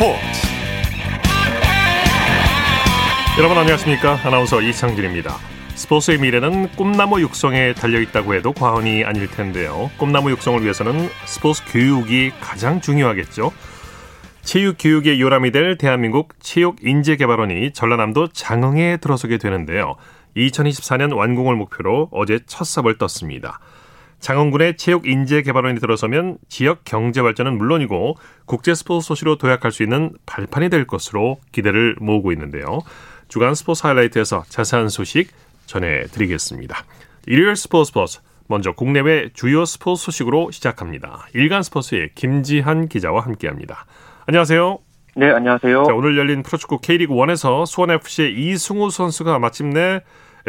스포츠. 여러분 안녕하십니까? 아나운서 이창진입니다. 스포츠의 미래는 꿈나무 육성에 달려있다고 해도 과언이 아닐 텐데요. 꿈나무 육성을 위해서는 스포츠 교육이 가장 중요하겠죠. 체육 교육의 요람이 될 대한민국 체육인재개발원이 전라남도 장흥에 들어서게 되는데요. 2024년 완공을 목표로 어제 첫 삽을 떴습니다 장원군의 체육인재개발원이 들어서면 지역 경제 발전은 물론이고 국제 스포츠 소시로 도약할 수 있는 발판이 될 것으로 기대를 모으고 있는데요. 주간 스포츠 하이라이트에서 자세한 소식 전해드리겠습니다. 일요일 스포츠 스포츠 먼저 국내외 주요 스포츠 소식으로 시작합니다. 일간 스포츠의 김지한 기자와 함께합니다. 안녕하세요. 네, 안녕하세요. 자, 오늘 열린 프로축구 K리그 1에서 수원FC의 이승우 선수가 마침내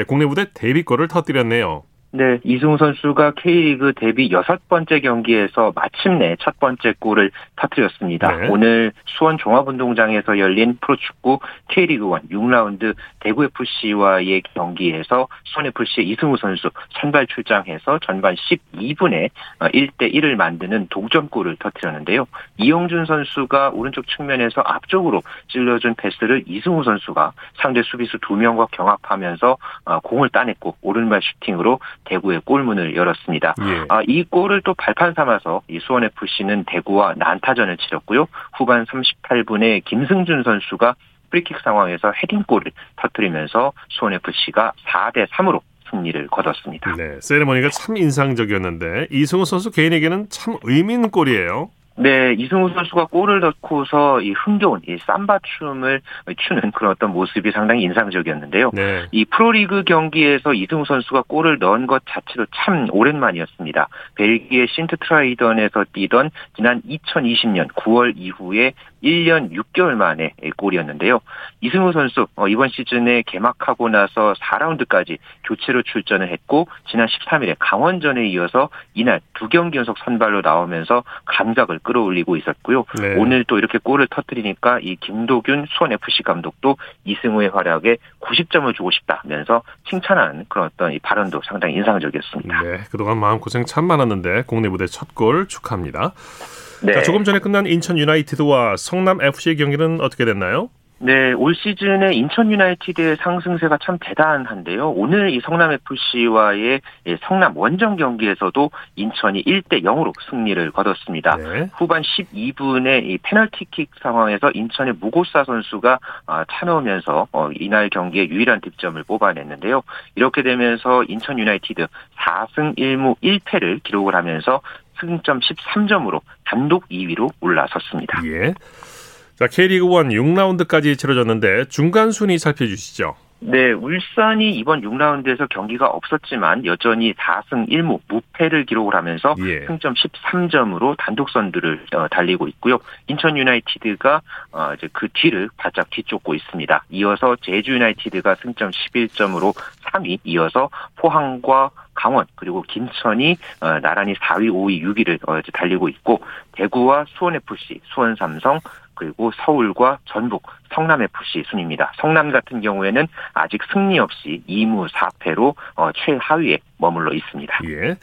국내 무대 데뷔골을 터뜨렸네요. 네, 이승우 선수가 K리그 데뷔 여섯 번째 경기에서 마침내 첫 번째 골을 터뜨렸습니다. 네. 오늘 수원 종합운동장에서 열린 프로축구 K리그 1 6라운드 대구FC와의 경기에서 수원FC의 이승우 선수 선발 출장해서 전반 12분에 1대 1을 만드는 동점골을 터뜨렸는데요. 이영준 선수가 오른쪽 측면에서 앞쪽으로 찔러준 패스를 이승우 선수가 상대 수비수 두 명과 경합하면서 어, 공을 따냈고 오른발 슈팅으로 대구의 골문을 열었습니다. 예. 아, 이 골을 또 발판 삼아서 이 수원 FC는 대구와 난타전을 치렀고요. 후반 38분에 김승준 선수가 프리킥 상황에서 헤딩골을 터뜨리면서 수원 FC가 4대 3으로 승리를 거뒀습니다. 네, 세레머니가 참 인상적이었는데 이승우 선수 개인에게는 참 의미 있는 골이에요. 네, 이승우 선수가 골을 넣고서 이 흥겨운 이 삼바 춤을 추는 그런 어떤 모습이 상당히 인상적이었는데요. 네. 이 프로리그 경기에서 이승우 선수가 골을 넣은 것 자체도 참 오랜만이었습니다. 벨기에 신트 트라이던에서 뛰던 지난 2020년 9월 이후에 1년 6개월 만에 골이었는데요. 이승우 선수 어, 이번 시즌에 개막하고 나서 4라운드까지 교체로 출전을 했고 지난 13일에 강원전에 이어서 이날 두 경기 연속 선발로 나오면서 감각을 끌어올리고 있었고요. 네. 오늘 또 이렇게 골을 터뜨리니까 이 김도균 수원 FC 감독도 이승우의 활약에 90점을 주고 싶다면서 칭찬하는 그런 어떤 이 발언도 상당히 인상적이었습니다. 네, 그동안 마음 고생 참 많았는데 국내 무대 첫 골 축하합니다. 네. 자, 조금 전에 끝난 인천 유나이티드와 성남 FC의 경기는 어떻게 됐나요? 네, 올 시즌에 인천 유나이티드의 상승세가 참 대단한데요. 오늘 이 성남 FC와의 성남 원정 경기에서도 인천이 1대 0으로 승리를 거뒀습니다. 네. 후반 12분에 이 페널티킥 상황에서 인천의 무고사 선수가 아, 차넣으면서 어, 이날 경기에 유일한 득점을 뽑아냈는데요. 이렇게 되면서 인천 유나이티드 4승 1무 1패를 기록을 하면서 승점 13점으로 단독 2위로 올라섰습니다. 예. 자, K리그 1 6라운드까지 치러졌는데 중간 순위 살펴주시죠. 네, 울산이 이번 6라운드에서 경기가 없었지만 여전히 4승 1무 무패를 기록을 하면서 예. 승점 13점으로 단독 선두를 어, 달리고 있고요. 인천 유나이티드가 어, 이제 그 뒤를 바짝 뒤쫓고 있습니다. 이어서 제주 유나이티드가 승점 11점으로 3위, 이어서 포항과 강원 그리고 김천이 어, 나란히 4위, 5위, 6위를 달리고 있고 대구와 수원 FC, 수원 삼성 그리고 서울과 전북, 성남 FC 순입니다. 성남 같은 경우에는 아직 승리 없이 2무 4패로 어, 최하위에 머물러 있습니다. 예.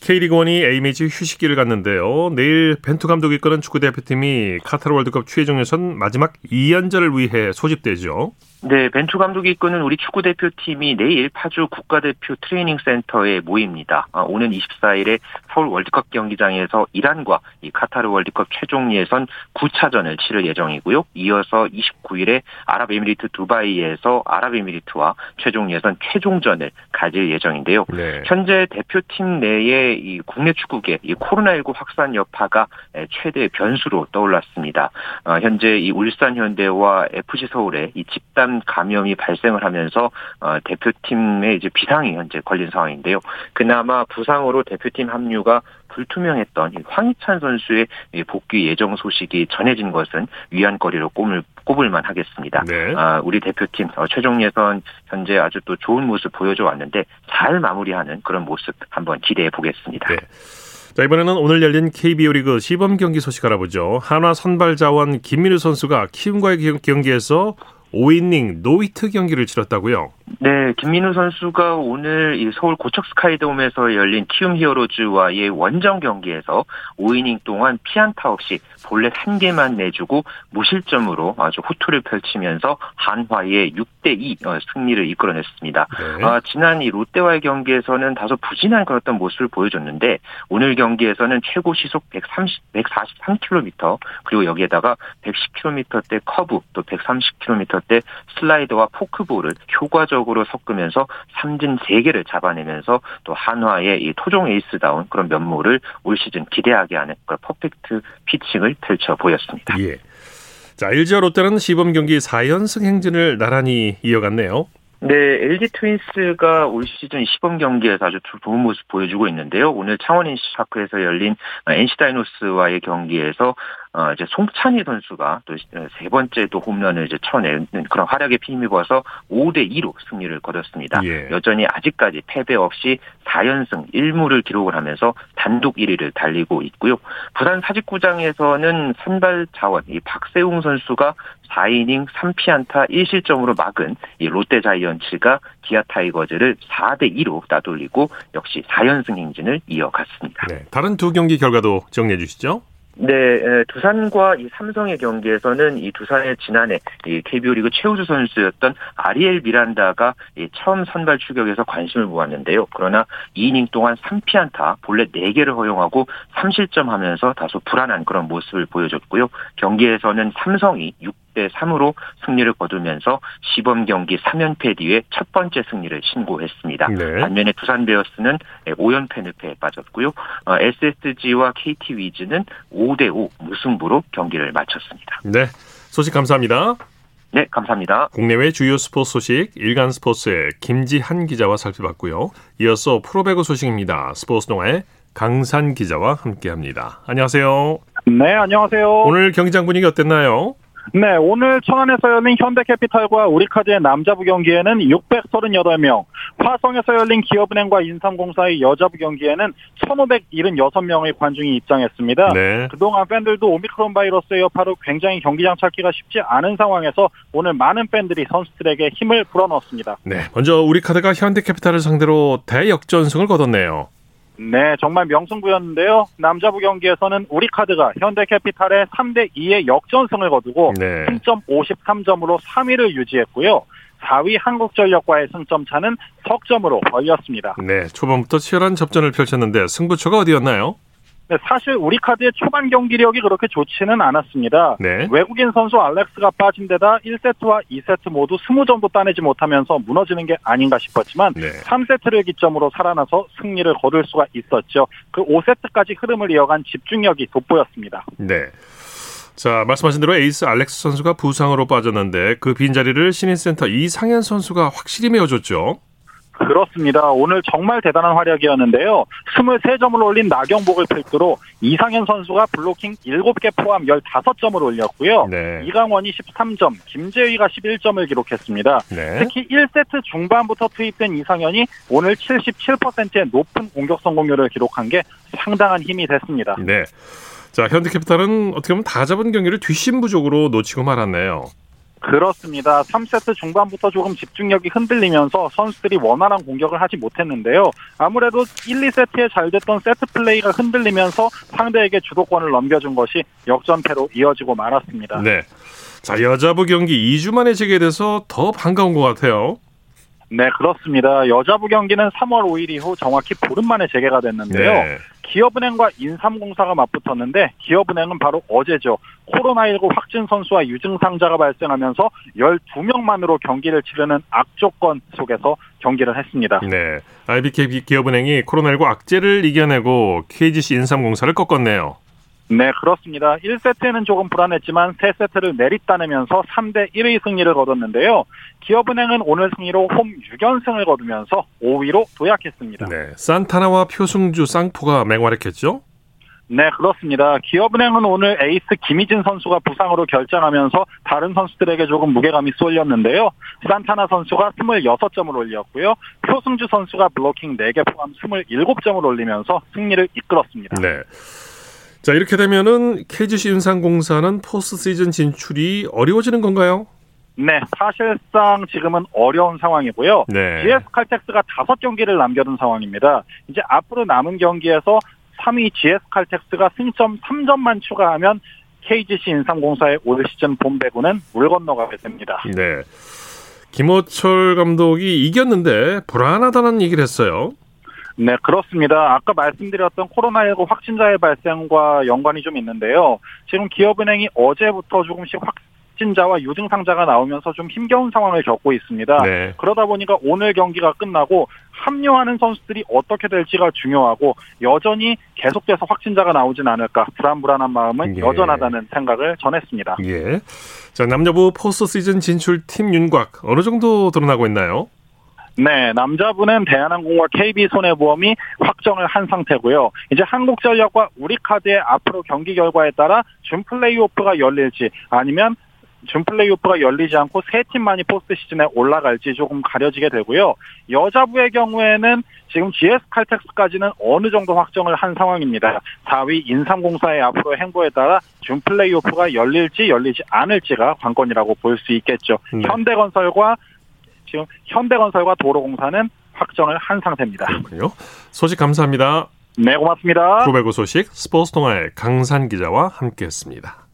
K리그1이 A매치 휴식기를 갔는데요. 내일 벤투 감독이 이끄는 축구대표팀이 카타르 월드컵 최종 예선 마지막 2연전을 위해 소집되죠. 네, 벤투 감독이 이끄는 우리 축구 대표팀이 내일 파주 국가대표 트레이닝 센터에 모입니다. 아, 오는 24일에 서울 월드컵 경기장에서 이란과 이 카타르 월드컵 최종 예선 9차전을 치를 예정이고요. 이어서 29 일에 아랍에미리트 두바이에서 아랍에미리트와 최종 예선 최종전을 가질 예정인데요. 네. 현재 대표팀 내에 이 국내 축구계 이 코로나19 확산 여파가 최대 변수로 떠올랐습니다. 어, 현재 이 울산 현대와 FC 서울의 이 집단 감염이 발생을 하면서 어, 대표팀의 이제 비상이 현재 걸린 상황인데요. 그나마 부상으로 대표팀 합류가 불투명했던 황희찬 선수의 복귀 예정 소식이 전해진 것은 위안거리로 꼽을, 꼽을만 하겠습니다. 네. 아, 우리 대표팀 어, 최종 예선 현재 아주 또 좋은 모습 보여줘 왔는데 잘 마무리하는 그런 모습 한번 기대해 보겠습니다. 네. 자, 이번에는 오늘 열린 KBO 리그 시범 경기 소식 알아보죠. 한화 선발 자원 김민우 선수가 키움과의 경기에서 5이닝 노히트 경기를 치렀다고요? 네, 김민우 선수가 오늘 이 서울 고척 스카이돔에서 열린 키움 히어로즈와의 원정 경기에서 5이닝 동안 피안타 없이 볼넷 한 개만 내주고 무실점으로 아주 호투를 펼치면서 한화의 6대2 어, 승리를 이끌어냈습니다. 네. 아, 지난 이 롯데와의 경기에서는 다소 부진한 그런 어떤 모습을 보여줬는데 오늘 경기에서는 최고 시속 130, 143km 그리고 여기에다가 110km대 커브 또 130km 대 슬라이더와 포크볼을 효과적으로 섞으면서 삼진 3개를 잡아내면서 또 한화의 이 토종 에이스다운 그런 면모를 올 시즌 기대하게 하는 그런 퍼펙트 피칭을 펼쳐 보였습니다. 예. 자, LG와 롯데는 시범 경기 4연승 행진을 나란히 이어갔네요. 네, LG 트윈스가 올 시즌 시범 경기에서 아주 좋은 모습 보여주고 있는데요. 오늘 창원 NC파크에서 열린 NC 다이노스와의 경기에서 어, 이제 송찬희 선수가 또 세 번째 또 홈런을 이제 쳐내는 그런 활약에 힘입어서 5대 2로 승리를 거뒀습니다. 예. 여전히 아직까지 패배 없이 4연승 1무를 기록을 하면서 단독 1위를 달리고 있고요. 부산 사직구장에서는 선발 자원 이 박세웅 선수가 4이닝 3피안타 1실점으로 막은 이 롯데 자이언츠가 기아 타이거즈를 4대 2로 따돌리고 역시 4연승 행진을 이어갔습니다. 네, 다른 두 경기 결과도 정리해 주시죠. 네, 두산과 이 삼성의 경기에서는 이 두산의 지난해 이 KBO 리그 최우수 선수였던 아리엘 미란다가 이 처음 선발 출격에서 관심을 모았는데요. 그러나 2이닝 동안 3피안타, 본래 4개를 허용하고 3실점 하면서 다소 불안한 그런 모습을 보여줬고요. 경기에서는 삼성이 6 6 대 3으로 승리를 거두면서 시범 경기 3연패 뒤에 첫 번째 승리를 신고했습니다. 네. 반면에 두산 베어스는 5연패 늪에 빠졌고요. SSG와 KT 위즈는 5대 5 무승부로 경기를 마쳤습니다. 네. 소식 감사합니다. 네, 감사합니다. 국내외 주요 스포츠 소식 일간 스포츠의 김지한 기자와 살펴봤고요. 이어서 프로배구 소식입니다. 스포츠 동아의 강산 기자와 함께합니다. 안녕하세요. 네, 안녕하세요. 오늘 경기장 분위기 어땠나요? 네, 오늘 청안에서 열린 현대캐피탈과 우리카드의 남자부 경기에는 638명, 화성에서 열린 기업은행과 인삼공사의 여자부 경기에는 1576명의 관중이 입장했습니다. 네. 그동안 팬들도 오미크론 바이러스의 여파로 굉장히 경기장 찾기가 쉽지 않은 상황에서 오늘 많은 팬들이 선수들에게 힘을 불어넣었습니다. 네, 먼저 우리카드가 현대캐피탈을 상대로 대역전승을 거뒀네요. 네, 정말 명승부였는데요. 남자부 경기에서는 우리카드가 현대캐피탈의 3대 2의 역전승을 거두고 네. 승점 53점으로 3위를 유지했고요. 4위 한국전력과의 승점 차는 석점으로 벌렸습니다. 네, 초반부터 치열한 접전을 펼쳤는데 승부처가 어디였나요? 네, 사실 우리 카드의 초반 경기력이 그렇게 좋지는 않았습니다. 네. 외국인 선수 알렉스가 빠진 데다 1세트와 2세트 모두 20점도 따내지 못하면서 무너지는 게 아닌가 싶었지만 네. 3세트를 기점으로 살아나서 승리를 거둘 수가 있었죠. 그 5세트까지 흐름을 이어간 집중력이 돋보였습니다. 네. 자, 말씀하신 대로 에이스 알렉스 선수가 부상으로 빠졌는데 그 빈자리를 신인센터 이상현 선수가 확실히 메워줬죠. 그렇습니다. 오늘 정말 대단한 활약이었는데요. 23점을 올린 나경복을 필두로 이상현 선수가 블로킹 7개 포함 15점을 올렸고요. 네. 이강원이 13점, 김재휘가 11점을 기록했습니다. 네. 특히 1세트 중반부터 투입된 이상현이 오늘 77%의 높은 공격 성공률을 기록한 게 상당한 힘이 됐습니다. 네. 자, 현대캐피탈은 어떻게 보면 다 잡은 경기를 뒷심부족으로 놓치고 말았네요. 그렇습니다. 3세트 중반부터 조금 집중력이 흔들리면서 선수들이 원활한 공격을 하지 못했는데요. 아무래도 1, 2세트에 잘 됐던 세트 플레이가 흔들리면서 상대에게 주도권을 넘겨준 것이 역전패로 이어지고 말았습니다. 네. 자, 여자부 경기 2주 만에 재개돼서 더 반가운 것 같아요. 네, 그렇습니다. 여자부 경기는 3월 5일 이후 정확히 보름 만에 재개가 됐는데요. 네. 기업은행과 인삼공사가 맞붙었는데 기업은행은 바로 어제죠. 코로나19 확진 선수와 유증상자가 발생하면서 12명만으로 경기를 치르는 악조건 속에서 경기를 했습니다. 네. IBK 기업은행이 코로나19 악재를 이겨내고 KGC 인삼공사를 꺾었네요. 네, 그렇습니다. 1세트에는 조금 불안했지만 3세트를 내리따내면서 3대 1의 승리를 거뒀는데요. 기업은행은 오늘 승리로 홈 6연승을 거두면서 5위로 도약했습니다. 네, 산타나와 표승주 쌍포가 맹활약했죠? 네, 그렇습니다. 기업은행은 오늘 에이스 김희진 선수가 부상으로 결장하면서 다른 선수들에게 조금 무게감이 쏠렸는데요. 산타나 선수가 26점을 올렸고요. 표승주 선수가 블로킹 4개 포함 27점을 올리면서 승리를 이끌었습니다. 네. 자, 이렇게 되면은 KGC 인삼공사는 포스트 시즌 진출이 어려워지는 건가요? 네, 사실상 지금은 어려운 상황이고요. 네. GS 칼텍스가 다섯 경기를 남겨둔 상황입니다. 이제 앞으로 남은 경기에서 3위 GS 칼텍스가 승점 3점만 추가하면 KGC 인삼공사의 올 시즌 본 배구는 물 건너가게 됩니다. 네. 김호철 감독이 이겼는데 불안하다는 얘기를 했어요. 네, 그렇습니다. 아까 말씀드렸던 코로나19 확진자의 발생과 연관이 좀 있는데요. 지금 기업은행이 어제부터 조금씩 확 확진자와 유증상자가 나오면서 좀 힘겨운 상황을 겪고 있습니다. 네. 그러다 보니까 오늘 경기가 끝나고 합류하는 선수들이 어떻게 될지가 중요하고 여전히 계속돼서 확진자가 나오진 않을까 불안불안한 마음은 예. 여전하다는 생각을 전했습니다. 예. 자 남자부 포스트 시즌 진출 팀 윤곽 어느 정도 드러나고 있나요? 네, 남자분은 대한항공과 KB손해보험이 확정을 한 상태고요. 이제 한국전력과 우리카드의 앞으로 경기 결과에 따라 준 플레이오프가 열릴지 아니면 준 플레이오프가 열리지 않고 세 팀만이 포스트 시즌에 올라갈지 조금 가려지게 되고요. 여자부의 경우에는 지금 GS 칼텍스까지는 어느 정도 확정을 한 상황입니다. 4위 인삼공사의 앞으로 행보에 따라 준 플레이오프가 열릴지 열리지 않을지가 관건이라고 볼 수 있겠죠. 네. 현대건설과 지금 현대건설과 도로공사는 확정을 한 상태입니다. 그렇군요. 소식 감사합니다. 네, 고맙습니다. 프로배구 소식 스포츠 동아의 강산 기자와 함께했습니다.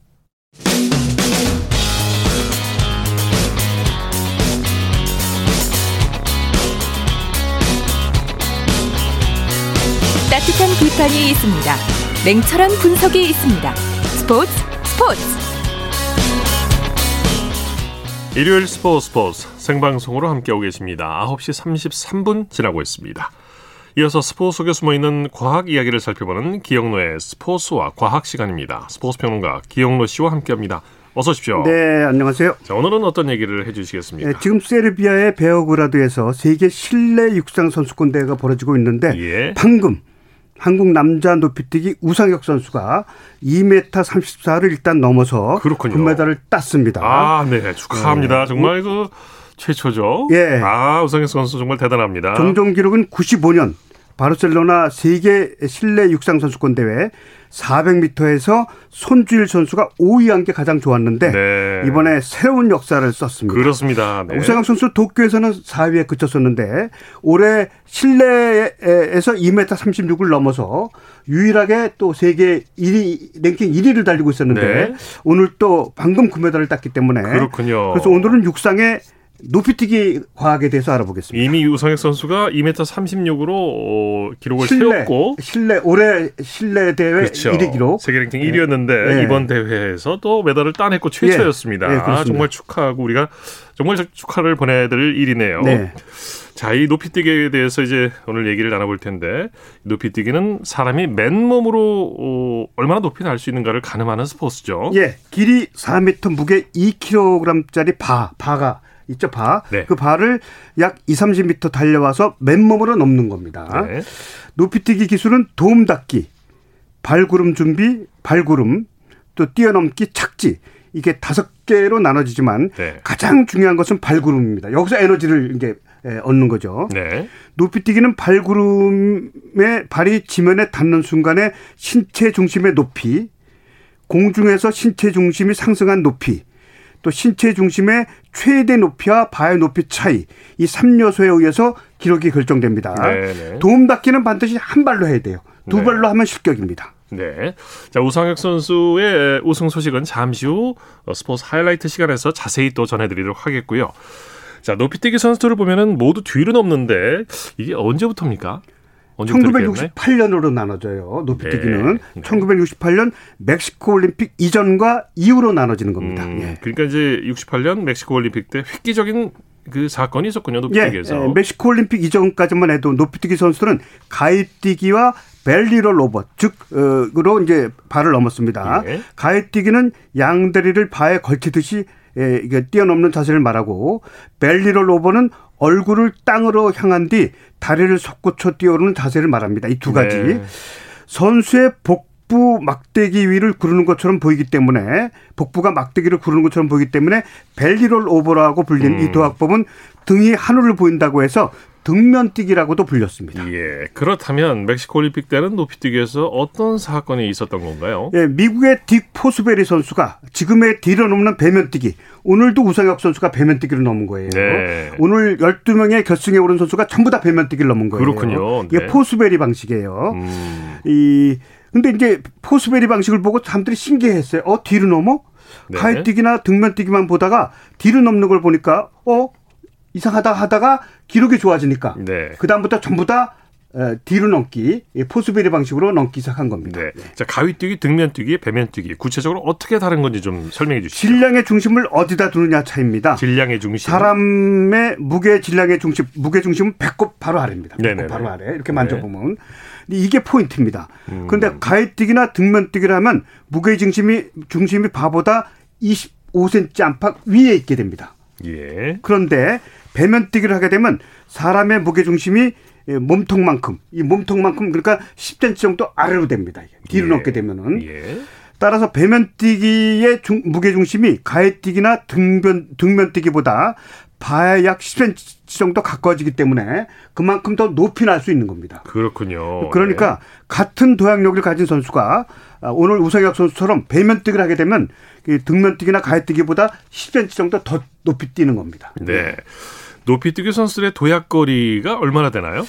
따뜻한 비판이 있습니다. 냉철한 분석이 있습니다. 스포츠 스포츠. 일요일 스포츠 스포츠 생방송으로 함께하고 계십니다. 9시 33분 지나고 있습니다. 이어서 스포츠 속에 숨어있는 과학 이야기를 살펴보는 기영노의 스포츠와 과학 시간입니다. 스포츠 평론가 기영노 씨와 함께합니다. 어서 오십시오. 네, 안녕하세요. 자, 오늘은 어떤 얘기를 해주시겠습니까? 네, 지금 세르비아의 베어그라드에서 세계 실내 육상 선수권 대회가 벌어지고 있는데 예. 방금 한국 남자 높이뛰기 우상혁 선수가 2m 34를 일단 넘어서 그렇군요. 금메달을 땄습니다. 아, 네. 축하합니다. 네. 정말 그 최초죠. 예. 아, 우상혁 선수 정말 대단합니다. 종종 기록은 95년 바르셀로나 세계 실내 육상 선수권 대회 400m에서 손주일 선수가 5위한 게 가장 좋았는데 네. 이번에 새로운 역사를 썼습니다. 그렇습니다. 네. 우상혁 선수 도쿄에서는 4위에 그쳤었는데 올해 실내에서 2m 36을 넘어서 유일하게 또 세계 1위 랭킹 1위를 달리고 있었는데 네. 오늘 또 방금 금메달을 땄기 때문에 그렇군요. 그래서 오늘은 육상에 높이뛰기 과학에 대해서 알아보겠습니다. 이미 유성혁 선수가 2m 36으로 어, 기록을 실내, 세웠고 실내 올해 실내 대회 그렇죠. 1위 기록 세계 랭킹 1위였는데 네. 이번 대회에서 또 메달을 따냈고 최초였습니다. 네. 네, 아, 정말 축하하고 우리가 정말 축하를 보내드릴 일이네요. 네. 자, 이 높이뛰기에 대해서 이제 오늘 얘기를 나눠볼 텐데 높이뛰기는 사람이 맨몸으로 어, 얼마나 높이 날 수 있는가를 가늠하는 스포츠죠. 예, 길이 4m, 무게 2kg짜리 바, 바가 있죠, 바. 네. 그 바를 약 2, 30m 달려와서 맨몸으로 넘는 겁니다. 네. 높이뛰기 기술은 도움 닫기, 발구름 준비, 발구름, 또 뛰어넘기, 착지. 이게 다섯 개로 나눠지지만 네. 가장 중요한 것은 발구름입니다. 여기서 에너지를 이제 얻는 거죠. 네. 높이뛰기는 발구름의 발이 지면에 닿는 순간에 신체 중심의 높이, 공중에서 신체 중심이 상승한 높이, 또 신체 중심의 최대 높이와 바의 높이 차이 이 3요소에 의해서 기록이 결정됩니다. 네네. 네. 도움 닫기는 반드시 한 발로 해야 돼요. 두 네. 발로 하면 실격입니다. 네. 자, 우상혁 선수의 우승 소식은 잠시 후 스포츠 하이라이트 시간에서 자세히 또 전해드리도록 하겠고요. 자, 높이뛰기 선수들을 보면은 모두 뒤로 넘는데 이게 언제부터입니까? 1968년으로 나눠져요. 높이뛰기는 네. 1968년 멕시코 올림픽 이전과 이후로 나눠지는 겁니다. 음, 예. 그러니까 이제 68년 멕시코 올림픽 때 획기적인 그 사건이 있었군요. 높이뛰기에서. 예, 예, 멕시코 올림픽 이전까지만 해도 높이뛰기 선수들은 가입뛰기와 벨리로 로봇 즉으로 이제 발을 넘었습니다. 예. 가입뛰기는 양다리를 바에 걸치듯이 예, 이게 뛰어넘는 자세를 말하고 벨리로 로봇은 얼굴을 땅으로 향한 뒤 다리를 솟구쳐 뛰어오르는 자세를 말합니다. 이 두 가지. 네. 선수의 복 부 막대기 위를 구르는 것처럼 보이기 때문에 복부가 막대기를 구르는 것처럼 보이기 때문에 벨리롤 오버라고 불리는 음. 이 도학법은 등이 하늘을 보인다고 해서 등면뛰기라고도 불렸습니다. 예. 그렇다면 멕시코 올림픽 때는 높이뛰기에서 어떤 사건이 있었던 건가요? 예, 미국의 딕 포스베리 선수가 지금의 뒤로 넘는 배면뛰기. 오늘도 우상혁 선수가 배면뛰기를 넘은 거예요. 네. 오늘 12명의 결승에 오른 선수가 전부 다 배면뛰기를 넘은 거예요. 그렇군요. 네. 이게 포스베리 방식이에요. 음. 이 근데 이제 포스베리 방식을 보고 사람들이 신기했어요. 어, 뒤로 넘어? 네. 가이뛰기나 등면뛰기만 보다가 뒤로 넘는 걸 보니까 어 이상하다 하다가 기록이 좋아지니까 네. 그 다음부터 전부 다 뒤로 넘기 포스베리 방식으로 넘기 시작한 겁니다. 네. 자 가위뛰기, 등면뛰기, 배면뛰기 구체적으로 어떻게 다른 건지 좀 설명해 주시죠. 질량의 중심을 어디다 두느냐 차입니다. 질량의 중심. 사람의 무게 질량의 중심, 무게 중심은 배꼽 바로 아래입니다. 배꼽 바로 아래 이렇게 만져보면 네. 이게 포인트입니다. 음. 그런데 가위뛰기나 등면뛰기를 하면 무게 중심이 중심이 바보다 25cm 안팎 위에 있게 됩니다. 예. 그런데 배면뛰기를 하게 되면 사람의 무게 중심이 몸통만큼 이 몸통만큼 그러니까 10cm 정도 아래로 됩니다. 뒤로 예. 넘게 되면은 예. 따라서 배면뛰기의 중, 무게 중심이 가해뛰기나 등변 등면뛰기보다 봐야 약 10cm 정도 가까워지기 때문에 그만큼 더 높이 날 수 있는 겁니다. 그렇군요. 그러니까 네. 같은 도약력을 가진 선수가 오늘 우상혁 선수처럼 배면뛰기를 하게 되면 등면뛰기나 가해뛰기보다 10cm 정도 더 높이 뛰는 겁니다. 네. 높이뛰기 선수들의 도약거리가 얼마나 되나요?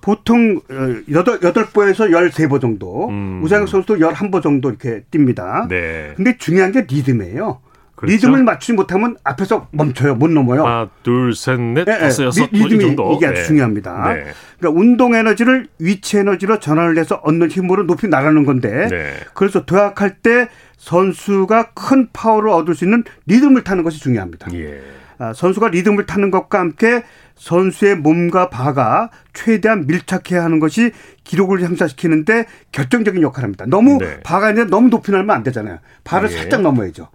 보통 8보에서 13보 정도, 음. 우상혁 선수도 11보 정도 이렇게 뜁니다. 네. 근데 중요한 게 리듬이에요. 그렇죠? 리듬을 맞추지 못하면 앞에서 멈춰요. 못 넘어요. 하나, 둘, 셋, 넷, 네, 다섯, 여섯, 리 듬이 정도. 이게 아주 네. 중요합니다. 네. 그러니까 운동 에너지를 위치 에너지로 전환을 해서 얻는 힘으로 높이 나가는 건데 네. 그래서 도약할 때 선수가 큰 파워를 얻을 수 있는 리듬을 타는 것이 중요합니다. 예. 아, 선수가 리듬을 타는 것과 함께 선수의 몸과 바가 최대한 밀착해야 하는 것이 기록을 향상시키는데 결정적인 역할을 합니다. 너무 네. 바가 아니라 너무 높이 날면 안 되잖아요. 발을 예. 살짝 넘어야죠.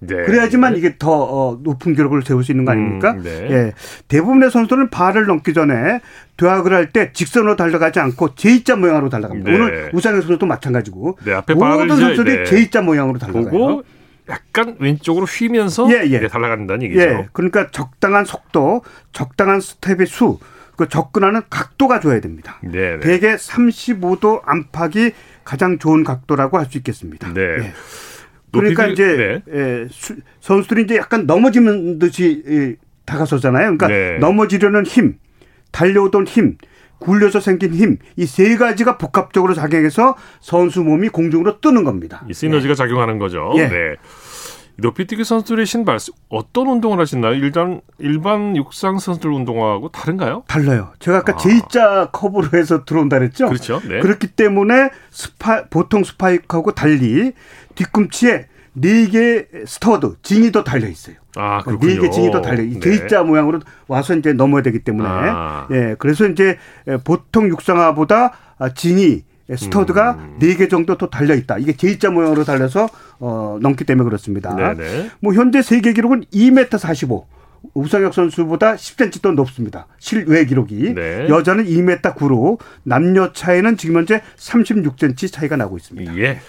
네. 그래야지만 이게 더 어, 높은 기록을 세울 수 있는 거 아닙니까? 음, 네. 예. 대부분의 선수들은 발을 넘기 전에 도약을 할 때 직선으로 달려가지 않고 J자 모양으로 달려갑니다. 네. 오늘 우상현 선수도 마찬가지고 네, 앞에 모든 선수들이 네. J자 모양으로 달려가요. 약간 왼쪽으로 휘면서 예, 예. 달려간다는 얘기죠. 예. 그러니까 적당한 속도, 적당한 스텝의 수, 그 접근하는 각도가 줘야 됩니다. 네, 네. 대개 35도 안팎이 가장 좋은 각도라고 할 수 있겠습니다. 네. 예. 그러니까 이제 네. 예, 선수들이 이제 약간 넘어지는 듯이 예, 다가서잖아요. 그러니까 네. 넘어지려는 힘, 달려오던 힘, 굴려서 생긴 힘, 이 세 가지가 복합적으로 작용해서 선수 몸이 공중으로 뜨는 겁니다. 이 시너지가 네. 작용하는 거죠. 예. 네. 높이뛰기 선수들의 신발 어떤 운동을 하시나요? 일단 일반 육상 선수들 운동하고 다른가요? 달라요. 제가 아까 아. J자 커브로 해서 들어온다 그랬죠? 그렇죠. 네. 그렇기 때문에 스파 보통 스파이크하고 달리 뒤꿈치에 네개 스터드 징이 더 달려 있어요. 아, 그렇군요. 네개 징이 더 달려. 네. J자 모양으로 와서 이제 넘어야 되기 때문에 아. 예, 그래서 이제 보통 육상화보다 징이 스터드가 음. 4개 정도 더 달려 있다. 이게 J자 모양으로 달려서 어, 넘기 때문에 그렇습니다. 네네. 뭐 현재 세계 기록은 2m 45. 우상혁 선수보다 10cm 더 높습니다. 실외 기록이. 네. 여자는 2m 9로 남녀 차이는 지금 현재 36cm 차이가 나고 있습니다. 예.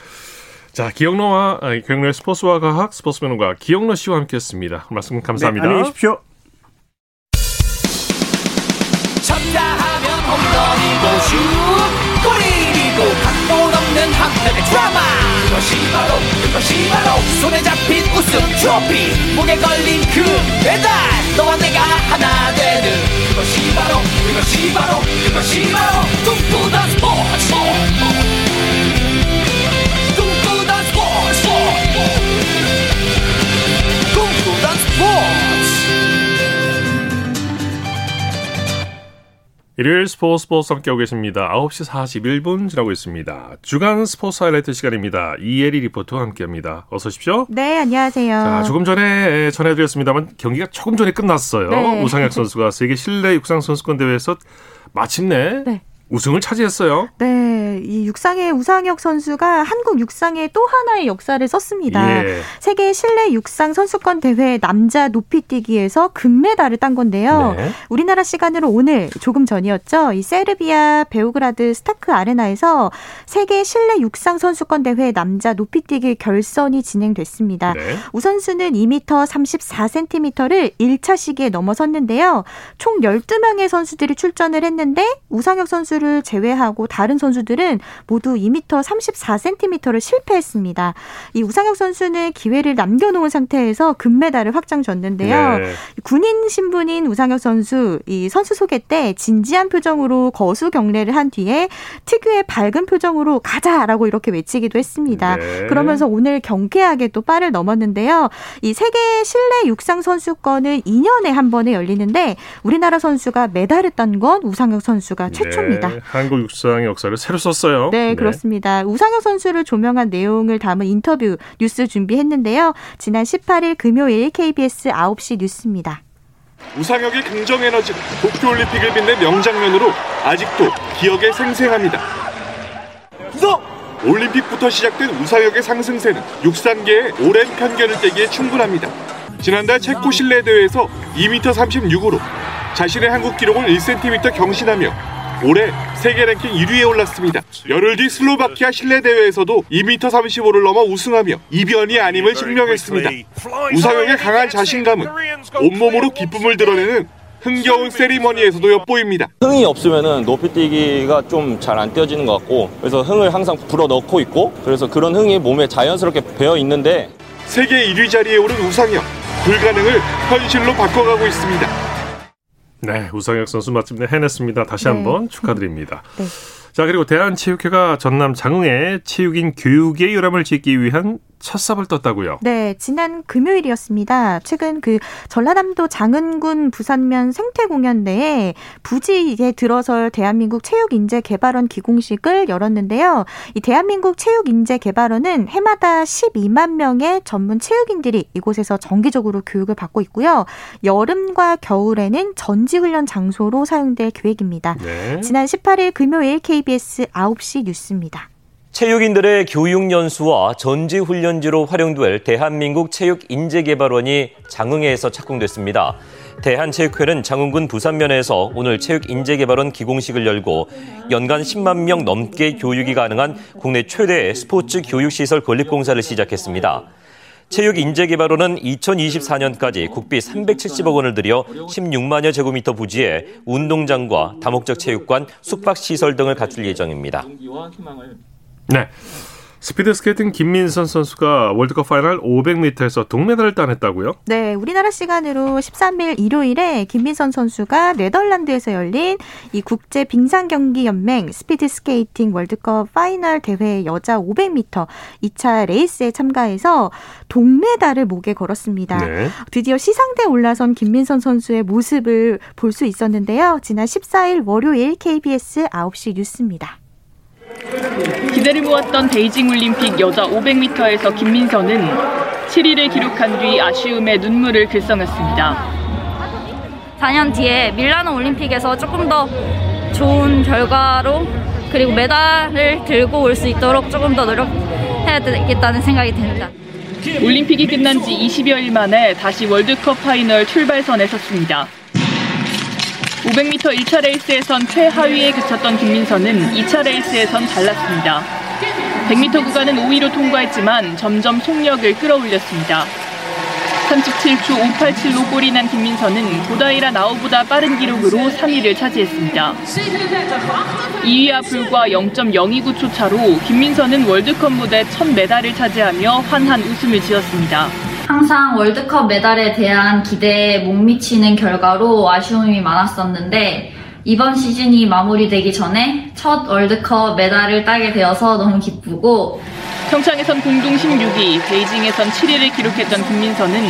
자, 기영로와 기영로의 스포츠와 과학 스포츠면과 기영로 씨와 함께했습니다. 말씀 감사합니다. 네, 안녕히 계십시오. 쳤다 하면 홈런이고 슛 골이고 각본 없는 한편의 드라마 그것이 바로 그것이 바로 손에 잡힌 우승 트로피 목에 걸린 그 배달 너와 내가 하나 되는 그것이 바로 그것이 바로 그것이 바로 꿈꾸던 스포츠 일요일 스포츠 스포츠 함께하고 계십니다. 9시 41분 지나고 있습니다. 주간 스포츠 하이라이트 시간입니다. 이혜리 리포터와 함께합니다. 어서 오십시오. 네, 안녕하세요. 자, 조금 전에 전해드렸습니다만 경기가 조금 전에 끝났어요. 네. 우상혁 선수가 세계 실내 육상 선수권 대회에서 마침내 네. 우승을 차지했어요. 네, 이 육상의 우상혁 선수가 한국 육상의 또 하나의 역사를 썼습니다. 예. 세계 실내 육상 선수권 대회 남자 높이뛰기에서 금메달을 딴 건데요. 네. 우리나라 시간으로 오늘 조금 전이었죠. 이 세르비아 베오그라드 스타크 아레나에서 세계 실내 육상 선수권 대회 남자 높이뛰기 결선이 진행됐습니다. 네. 우선수는 2m 34cm를 1차 시기에 넘어섰는데요. 총 12명의 선수들이 출전을 했는데 우상혁 선수 선수를 제외하고 다른 선수들은 모두 2m 34cm를 실패했습니다. 이 우상혁 선수는 기회를 남겨놓은 상태에서 금메달을 확장졌는데요. 네. 군인 신분인 우상혁 선수 이 선수 소개 때 진지한 표정으로 거수 경례를 한 뒤에 특유의 밝은 표정으로 가자라고 이렇게 외치기도 했습니다. 네. 그러면서 오늘 경쾌하게 또 빠를 넘었는데요. 이 세계 실내 육상 선수권은 2년에 한 번에 열리는데 우리나라 선수가 메달을 딴 건 우상혁 선수가 최초입니다. 네. 한국 육상의 역사를 새로 썼어요. 네, 네, 그렇습니다. 우상혁 선수를 조명한 내용을 담은 인터뷰 뉴스 준비했는데요. 지난 18일 금요일 KBS 9시 뉴스입니다. 우상혁의 긍정 에너지는 도쿄올림픽을 빛낸 명장면으로 아직도 기억에 생생합니다. 구성! 올림픽부터 시작된 우상혁의 상승세는 육상계의 오랜 편견을 깨기에 충분합니다. 지난달 체코 실내 대회에서 2m 36으로 자신의 한국 기록을 1cm 경신하며 올해 세계 랭킹 1위에 올랐습니다. 열흘 뒤 슬로바키아 실내 대회에서도 2m 35를 넘어 우승하며 이변이 아님을 증명했습니다. 우상혁의 강한 자신감은 온몸으로 기쁨을 드러내는 흥겨운 세리머니에서도 엿보입니다. 흥이 없으면 높이 뛰기가 좀 잘 안 뛰어지는 것 같고 그래서 흥을 항상 불어 넣고 있고 그래서 그런 흥이 몸에 자연스럽게 배어 있는데 세계 1위 자리에 오른 우상혁 불가능을 현실로 바꿔가고 있습니다. 네, 우상혁 선수 마침내 해냈습니다. 다시 네. 한번 축하드립니다. 네. 자, 그리고 대한체육회가 전남 장흥에 체육인 교육의 유람을 짓기 위한 첫 삽을 떴다고요? 네, 지난 금요일이었습니다. 최근 그 전라남도 장은군 부산면 생태공연대에 부지에 들어설 대한민국 체육인재개발원 기공식을 열었는데요. 이 대한민국 체육인재개발원은 해마다 12만 명의 전문 체육인들이 이곳에서 정기적으로 교육을 받고 있고요. 여름과 겨울에는 전지훈련 장소로 사용될 계획입니다. 네. 지난 18일 금요일 KBS 9시 뉴스입니다. 체육인들의 교육연수와 전지훈련지로 활용될 대한민국 체육인재개발원이 장흥에서 착공됐습니다. 대한체육회는 장흥군 부산면에서 오늘 체육인재개발원 기공식을 열고 연간 10만 명 넘게 교육이 가능한 국내 최대의 스포츠 교육시설 건립공사를 시작했습니다. 체육인재개발원은 2024년까지 국비 370억 원을 들여 16만여 제곱미터 부지에 운동장과 다목적 체육관, 숙박시설 등을 갖출 예정입니다. 네. 스피드 스케이팅 김민선 선수가 월드컵 파이널 500m에서 동메달을 따냈다고요? 네, 우리나라 시간으로 13일 일요일에 김민선 선수가 네덜란드에서 열린 이 국제 빙상 경기 연맹 스피드 스케이팅 월드컵 파이널 대회 여자 500m 2차 레이스에 참가해서 동메달을 목에 걸었습니다. 네. 드디어 시상대에 올라선 김민선 선수의 모습을 볼 수 있었는데요. 지난 14일 월요일 KBS 9시 뉴스입니다. 기대를 모았던 베이징 올림픽 여자 500m에서 김민선은 7위를 기록한 뒤 아쉬움에 눈물을 글썽였습니다. 4년 뒤에 밀라노 올림픽에서 조금 더 좋은 결과로 그리고 메달을 들고 올 수 있도록 조금 더 노력해야 되겠다는 생각이 듭니다. 올림픽이 끝난 지 20여일 만에 다시 월드컵 파이널 출발선에 섰습니다. 500m 1차 레이스에선 최하위에 그쳤던 김민선은 2차 레이스에선 달랐습니다. 100m 구간은 5위로 통과했지만 점점 속력을 끌어올렸습니다. 37초 587로 골이 난 김민선은 고다이라 나우보다 빠른 기록으로 3위를 차지했습니다. 2위와 불과 0.029초 차로 김민선은 월드컵 무대 첫 메달을 차지하며 환한 웃음을 지었습니다. 항상 월드컵 메달에 대한 기대에 못 미치는 결과로 아쉬움이 많았었는데 이번 시즌이 마무리되기 전에 첫 월드컵 메달을 따게 되어서 너무 기쁘고 평창에선 공동 16위, 베이징에선 7위를 기록했던 김민선은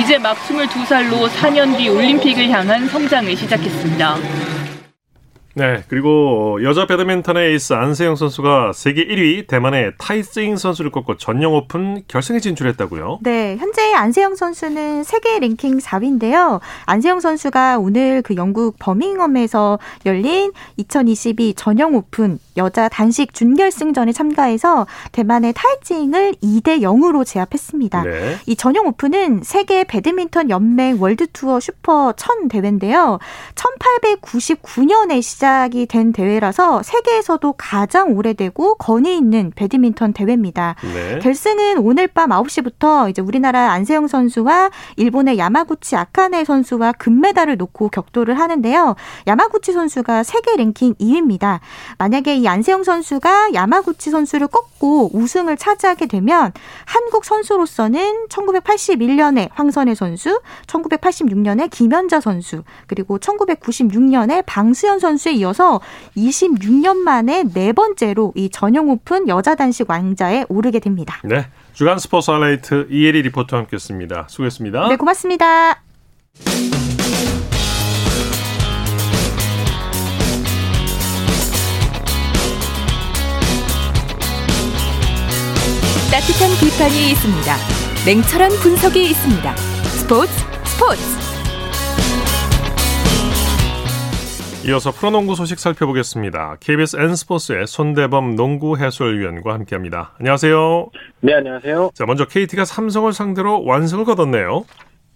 이제 막 22살로 4년 뒤 올림픽을 향한 성장을 시작했습니다. 네, 그리고 여자 배드민턴의 에이스 안세영 선수가 세계 1위 대만의 타이쯔잉 선수를 꺾고 전영 오픈 결승에 진출했다고요? 네, 현재 안세영 선수는 세계 랭킹 4위인데요. 안세영 선수가 오늘 그 영국 버밍엄에서 열린 2022 전영 오픈 여자 단식 준결승전에 참가해서 대만의 타이쯔잉을 2대 0으로 제압했습니다. 네. 이 전영 오픈은 세계 배드민턴 연맹 월드 투어 슈퍼 1000 대회인데요. 1899년에 시작 이 된 대회라서 세계에서도 가장 오래되고 권위 있는 배드민턴 대회입니다. 네. 결승은 오늘 밤 9시부터 이제 우리나라 안세영 선수와 일본의 야마구치 아카네 선수와 금메달을 놓고 격돌을 하는데요. 야마구치 선수가 세계 랭킹 2위입니다. 만약에 이 안세영 선수가 야마구치 선수를 꺾고 우승을 차지하게 되면 한국 선수로서는 1981년에 황선혜 선수, 1986년에 김연자 선수, 그리고 1996년에 방수현 선수 의 선수에 이어서 26년 만에 네 번째로 이 전용 오픈 여자 단식 왕자에 오르게 됩니다. 네. 주간 스포츠 하이라이트 이혜리 리포터와 함께했습니다. 수고했습니다. 네, 고맙습니다. 따뜻한 비판이 있습니다. 냉철한 분석이 있습니다. 스포츠 스포츠 이어서 프로농구 소식 살펴보겠습니다. KBS N스포츠의 손대범 농구 해설위원과 함께합니다. 안녕하세요. 네, 안녕하세요. 자, 먼저 KT가 삼성을 상대로 완승을 거뒀네요.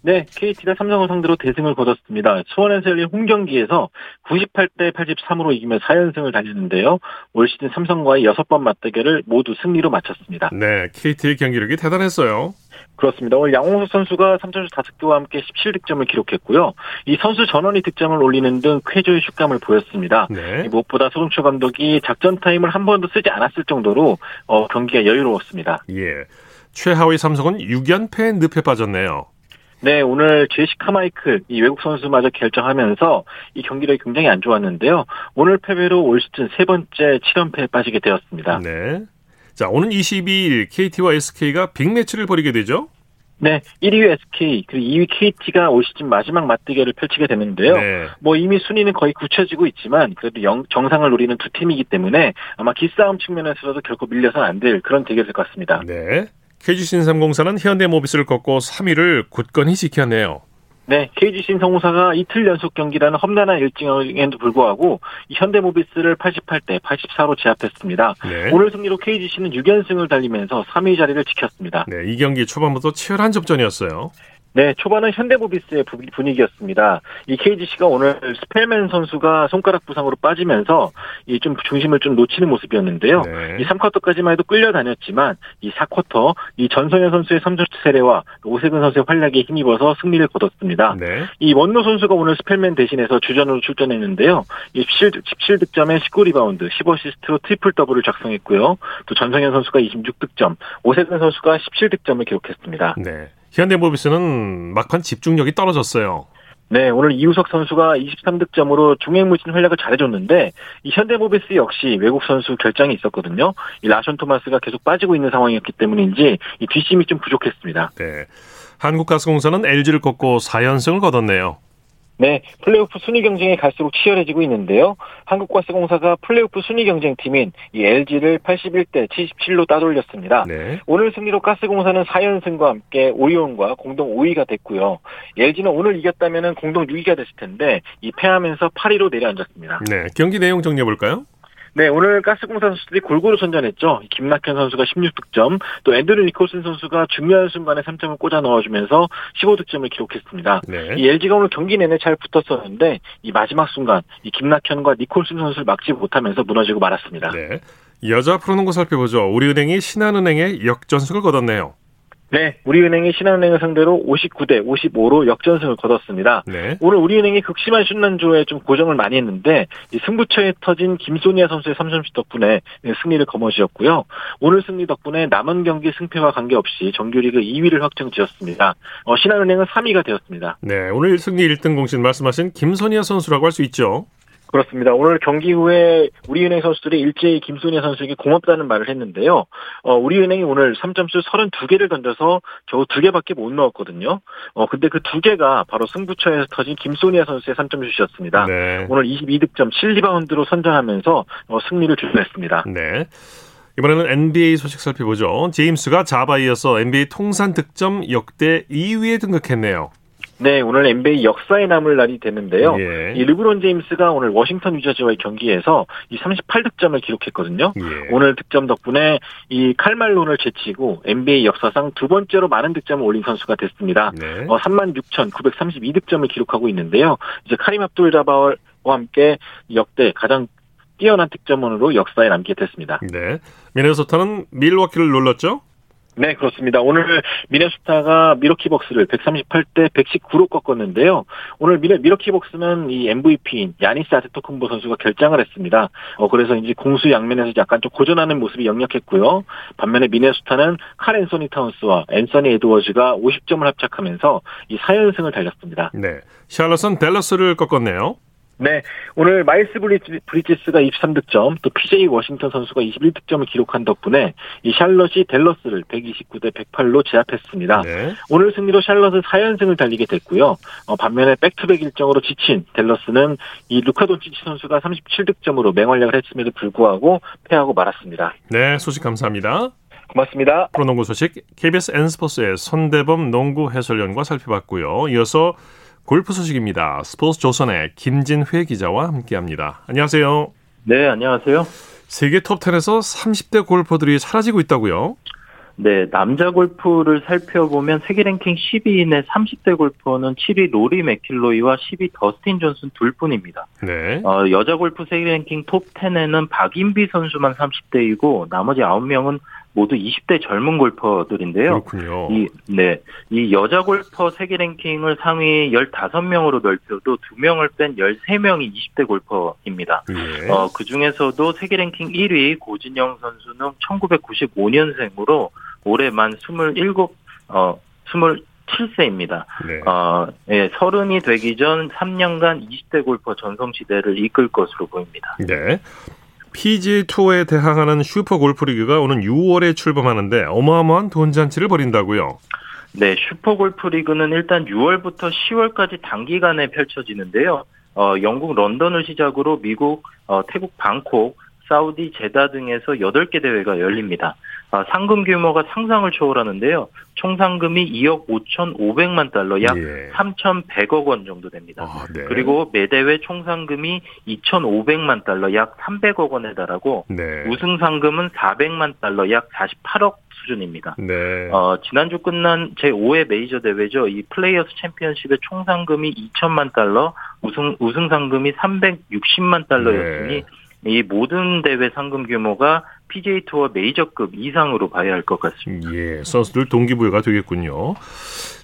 네, KT가 삼성을 상대로 대승을 거뒀습니다. 수원에서 열린 홈경기에서 98대 83으로 이기며 4연승을 달리는데요. 올 시즌 삼성과의 6번 맞대결을 모두 승리로 마쳤습니다. 네, KT의 경기력이 대단했어요. 그렇습니다. 오늘 양홍석 선수가 3점슛 5개와 함께 17득점을 기록했고요. 이 선수 전원이 득점을 올리는 등 쾌조의 슛감을 보였습니다. 네. 무엇보다 서동철 감독이 작전 타임을 한 번도 쓰지 않았을 정도로 어, 경기가 여유로웠습니다. 예. 최하위 삼성은 6연패 늪에 빠졌네요. 네, 오늘 제키 카마이클 이 외국 선수마저 결장하면서 이 경기력이 굉장히 안 좋았는데요. 오늘 패배로 올 시즌 세 번째 7연패에 빠지게 되었습니다. 네. 자, 오는 22일 KT와 SK가 빅매치를 벌이게 되죠? 네, 1위 SK 그리고 2위 KT가 올 시즌 마지막 맞대결을 펼치게 되는데요. 네. 뭐 이미 순위는 거의 굳혀지고 있지만 그래도 영, 정상을 노리는 두 팀이기 때문에 아마 기싸움 측면에서도 결코 밀려서는 안 될 그런 대결일 것 같습니다. 네. KG 신삼공사는 현대모비스를 꺾고 3위를 굳건히 지켰네요. 네, KGC 인삼공사가 이틀 연속 경기라는 험난한 일정에도 불구하고 현대모비스를 88대 84로 제압했습니다. 네. 오늘 승리로 KGC는 6연승을 달리면서 3위 자리를 지켰습니다. 네, 이 경기 초반부터 치열한 접전이었어요. 네, 초반은 현대모비스의 분위기였습니다. 이 KGC가 오늘 스펠맨 선수가 손가락 부상으로 빠지면서 이 좀 중심을 좀 놓치는 모습이었는데요. 네. 이 3쿼터까지만 해도 끌려다녔지만 이 4쿼터 이 전성현 선수의 3점 세례와 오세근 선수의 활약에 힘입어서 승리를 거뒀습니다. 네. 이 먼로 선수가 오늘 스펠맨 대신해서 주전으로 출전했는데요. 이 17, 17 득점에 19리바운드, 10어시스트로 트리플 더블을 작성했고요. 또 전성현 선수가 26득점, 오세근 선수가 17득점을 기록했습니다. 네. 현대모비스는 막판 집중력이 떨어졌어요. 네, 오늘 이우석 선수가 23득점으로 종횡무진 활약을 잘해줬는데 이 현대모비스 역시 외국 선수 결장이 있었거든요. 이 라숀 토마스가 계속 빠지고 있는 상황이었기 때문인지 이 뒷심이 좀 부족했습니다. 네, 한국가스공사는 LG를 꺾고 4연승을 거뒀네요. 네, 플레이오프 순위 경쟁이 갈수록 치열해지고 있는데요. 한국가스공사가 플레이오프 순위 경쟁 팀인 이 LG를 81대 77로 따돌렸습니다. 네. 오늘 승리로 가스공사는 4연승과 함께 오리온과 공동 5위가 됐고요. LG는 오늘 이겼다면 공동 6위가 됐을 텐데 이 패하면서 8위로 내려앉았습니다. 네, 경기 내용 정리해 볼까요? 네, 오늘 가스공사 선수들이 골고루 선전했죠. 김낙현 선수가 16득점, 또 앤드류 니콜슨 선수가 중요한 순간에 3점을 꽂아 넣어주면서 15득점을 기록했습니다. 네. 이 LG가 오늘 경기 내내 잘 붙었었는데 이 마지막 순간 이 김낙현과 니콜슨 선수를 막지 못하면서 무너지고 말았습니다. 네. 여자 프로농구 살펴보죠. 우리은행이 신한은행에 역전승을 거뒀네요. 네, 우리은행이 신한은행을 상대로 59대 55로 역전승을 거뒀습니다. 네. 오늘 우리은행이 극심한 슛난조에 좀 고정을 많이 했는데 이 승부처에 터진 김소니아 선수의 3점슛 덕분에 승리를 거머쥐었고요. 오늘 승리 덕분에 남은 경기 승패와 관계없이 정규리그 2위를 확정지었습니다. 어, 신한은행은 3위가 되었습니다. 네, 오늘 승리 1등 공신 말씀하신 김소니아 선수라고 할 수 있죠. 그렇습니다. 오늘 경기 후에 우리은행 선수들이 일제히 김소니아 선수에게 고맙다는 말을 했는데요. 어, 우리은행이 오늘 3점수 32개를 던져서 겨우 2개밖에 못 넣었거든요. 어, 근데 그 2개가 바로 승부처에서 터진 김소니아 선수의 3점슛이었습니다. 네. 오늘 22득점 7리바운드로 선전하면서 어, 승리를 주도했습니다. 네. 이번에는 NBA 소식 살펴보죠. 제임스가 자바 이어서 NBA 통산 득점 역대 2위에 등극했네요. 네, 오늘 NBA 역사에 남을 날이 됐는데요. 예. 이 르브론 제임스가 오늘 워싱턴 유저지와의 경기에서 이 38득점을 기록했거든요. 예. 오늘 득점 덕분에 이 칼말론을 제치고 NBA 역사상 두 번째로 많은 득점을 올린 선수가 됐습니다. 네. 어, 36,932득점을 기록하고 있는데요. 이제 카림 압둘 자바와 함께 역대 가장 뛰어난 득점원으로 역사에 남게 됐습니다. 네. 미네소타는 밀워키를 눌렀죠? 네, 그렇습니다. 오늘 미네소타가 밀워키 벅스를 138대 119로 꺾었는데요. 오늘 밀워, 밀워키 벅스는 이 MVP인 야니스 아데토쿤보 선수가 결장을 했습니다. 어, 그래서 이제 공수 양면에서 약간 좀 고전하는 모습이 역력했고요. 반면에 미네소타는 칼 앤서니 타운스와 앤서니 에드워즈가 50점을 합작하면서 이 4연승을 달렸습니다. 네. 샬럿은 댈러스를 꺾었네요. 네, 오늘 마일스 브리지, 브리지스가 23득점, 또 PJ 워싱턴 선수가 21득점을 기록한 덕분에 이 샬럿이 댈러스를 129대 108로 제압했습니다. 네. 오늘 승리로 샬럿은 4연승을 달리게 됐고요. 어, 반면에 백투백 일정으로 지친 댈러스는 이 루카 돈치치 선수가 37득점으로 맹활약을 했음에도 불구하고 패하고 말았습니다. 네, 소식 감사합니다. 고맙습니다. 프로농구 소식 KBS N스포츠의 손대범 농구 해설위원과 살펴봤고요. 이어서 골프 소식입니다. 스포츠 조선의 김진회 기자와 함께합니다. 안녕하세요. 네, 안녕하세요. 세계 톱10에서 30대 골퍼들이 사라지고 있다고요? 네, 남자 골프를 살펴보면 세계 랭킹 10위 내의 30대 골퍼는 7위 로리 맥킬로이와 10위 더스틴 존슨 둘뿐입니다. 네. 어, 여자 골프 세계 랭킹 톱 10에는 박인비 선수만 30대이고 나머지 9명은 모두 20대 젊은 골퍼들인데요. 그렇군요. 이, 네. 이 여자 골퍼 세계 랭킹을 상위 15명으로 넓혀도 2명을 뺀 13명이 20대 골퍼입니다. 예. 어, 그 중에서도 세계 랭킹 1위 고진영 선수는 1995년생으로 올해 만 27, 어, 27세입니다. 네. 어, 예, 서른이 되기 전 3년간 20대 골퍼 전성시대를 이끌 것으로 보입니다. 네. PGA 투어에 대항하는 슈퍼 골프 리그가 오는 6월에 출범하는데 어마어마한 돈잔치를 벌인다고요. 네, 슈퍼 골프 리그는 일단 6월부터 10월까지 단기간에 펼쳐지는데요. 어, 영국 런던을 시작으로 미국, 어, 태국 방콕, 사우디, 제다 등에서 8개 대회가 열립니다. 아, 상금 규모가 상상을 초월하는데요. 총 상금이 2억 5,500만 달러, 약 예. 3,100억 원 정도 됩니다. 아, 네. 그리고 매 대회 총 상금이 2,500만 달러, 약 300억 원에 달하고 네. 우승 상금은 400만 달러, 약 48억 수준입니다. 네. 어, 지난주 끝난 제5회 메이저 대회죠. 이 플레이어스 챔피언십의 총 상금이 2천만 달러, 우승 우승 상금이 360만 달러였으니 네. 이 모든 대회 상금 규모가 PGA 투어 메이저급 이상으로 봐야 할 것 같습니다. 예, 선수들 동기부여가 되겠군요.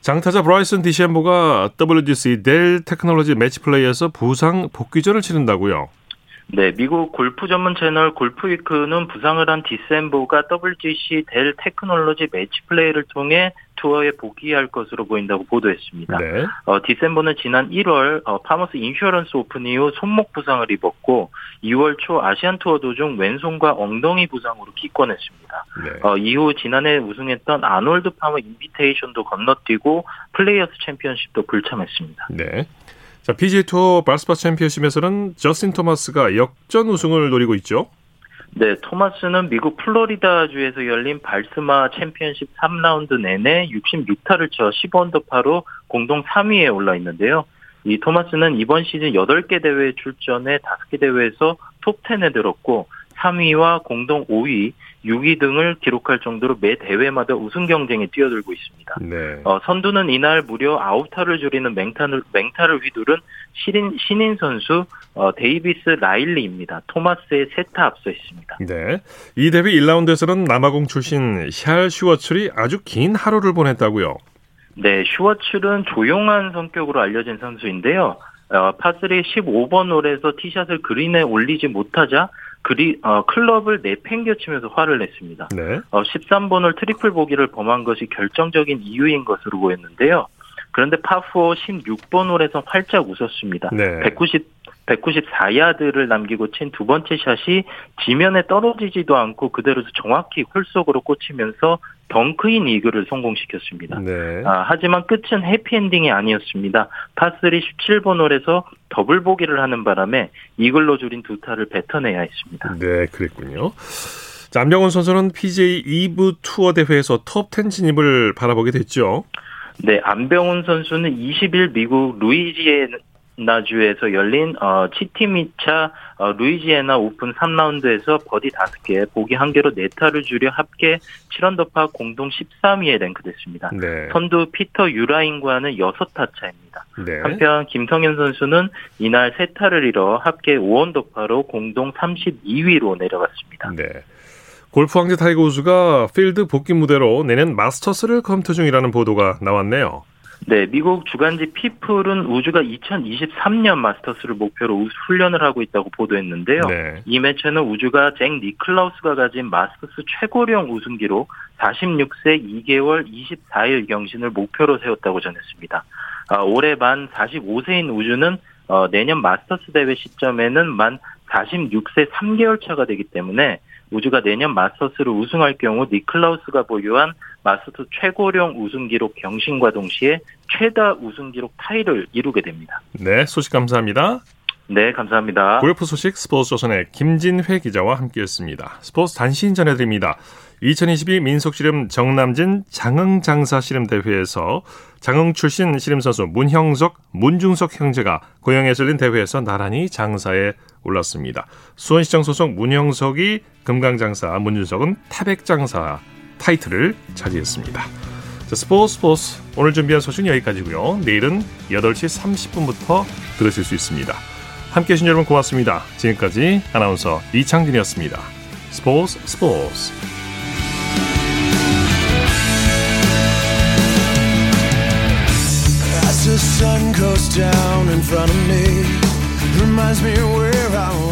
장타자 브라이슨 디섐보가 WGC 델 테크놀로지 매치 플레이에서 부상 복귀전을 치른다고요. 네, 미국 골프 전문 채널 골프위크는 부상을 한 디섐보가 WGC 델 테크놀로지 매치 플레이를 통해 투어에 복귀할 것으로 보인다고 보도했습니다. 네. 어, 디섐보는 지난 1월 어, 파머스 인슈어런스 오픈 이후 손목 부상을 입었고 2월 초 아시안 투어 도중 왼손과 엉덩이 부상으로 기권했습니다. 네. 어, 이후 지난해 우승했던 아놀드 파머 인비테이셔널도 건너뛰고 플레이어스 챔피언십도 불참했습니다. 네. 자, PGA 투어 발스파 챔피언십에서는 저스틴 토마스가 역전 우승을 노리고 있죠. 네, 토마스는 미국 플로리다주에서 열린 발스마 챔피언십 3라운드 내내 66타를 쳐 10언더파로 공동 3위에 올라 있는데요. 이 토마스는 이번 시즌 8개 대회에 출전해 5개 대회에서 톱 10에 들었고 3위와 공동 5위, 6위 등을 기록할 정도로 매 대회마다 우승 경쟁에 뛰어들고 있습니다. 네. 어, 선두는 이날 무려 9타를 줄이는 맹타를, 맹타를 휘두른 신인, 신인 선수 어, 데이비스 라일리입니다. 토마스에 세 타 앞서 있습니다. 네. 이 대회 1라운드에서는 남아공 출신 샬 슈워젤이 아주 긴 하루를 보냈다고요. 네, 슈워젤은 조용한 성격으로 알려진 선수인데요. 어, 파3 15번 홀에서 티샷을 그린에 올리지 못하자 그리 어, 클럽을 내팽개치면서 화를 냈습니다. 네. 어, 13번을 트리플 보기를 범한 것이 결정적인 이유인 것으로 보였는데요. 그런데 파4 16번 홀에서 활짝 웃었습니다. 네. 190 194야드를 남기고 친 두 번째 샷이 지면에 떨어지지도 않고 그대로 정확히 홀 속으로 꽂히면서 덩크인 이글을 성공시켰습니다. 네. 아, 하지만 끝은 해피엔딩이 아니었습니다. 파3 17번 홀에서 더블 보기를 하는 바람에 이글로 줄인 두 타를 뱉어내야 했습니다. 네, 그랬군요. 자, 안병훈 선수는 PGA 2부 투어 대회에서 톱10 진입을 바라보게 됐죠. 네, 안병훈 선수는 20일 미국 루이지애나 나주에서 열린 어, 치티미차 어, 루이지애나 오픈 3라운드에서 버디 5개, 보기 1개로 4타를 줄여 합계 7언더파 공동 13위에 랭크됐습니다. 네. 선두 피터 유라인과는 6타 차입니다. 네. 한편 김성현 선수는 이날 3타를 잃어 합계 5언더파로 공동 32위로 내려갔습니다. 네. 골프 황제 타이거 우즈가 필드 복귀 무대로 내년 마스터스를 검토 중이라는 보도가 나왔네요. 네, 미국 주간지 피플은 우주가 2023년 마스터스를 목표로 훈련을 하고 있다고 보도했는데요. 네. 이 매체는 우주가 잭 니클라우스가 가진 마스터스 최고령 우승 기록 46세 2개월 24일 경신을 목표로 세웠다고 전했습니다. 아, 올해 만 45세인 우주는 어, 내년 마스터스 대회 시점에는 만 46세 3개월 차가 되기 때문에 우주가 내년 마스터스를 우승할 경우 니클라우스가 보유한 마스터스 최고령 우승 기록 경신과 동시에 최다 우승 기록 타이를 이루게 됩니다. 네, 소식 감사합니다. 네, 감사합니다. 골프 소식 스포츠조선의 김진회 기자와 함께했습니다. 스포츠 단신 전해드립니다. 2022 민속씨름 정남진 장흥장사 씨름 대회에서 장흥 출신 씨름선수 문형석, 문중석 형제가 고영에서 열린 대회에서 나란히 장사에 올랐습니다. 수원시청 소속 문형석이 금강장사, 문준석은 태백장사 타이틀을 차지했습니다. 자, 스포츠 스포츠 오늘 준비한 소식은 여기까지고요. 내일은 8시 30분부터 들으실 수 있습니다. 함께해 주신 여러분 고맙습니다. 지금까지 아나운서 이창진이었습니다. 스포츠 스포츠 down in front of me reminds me where I was.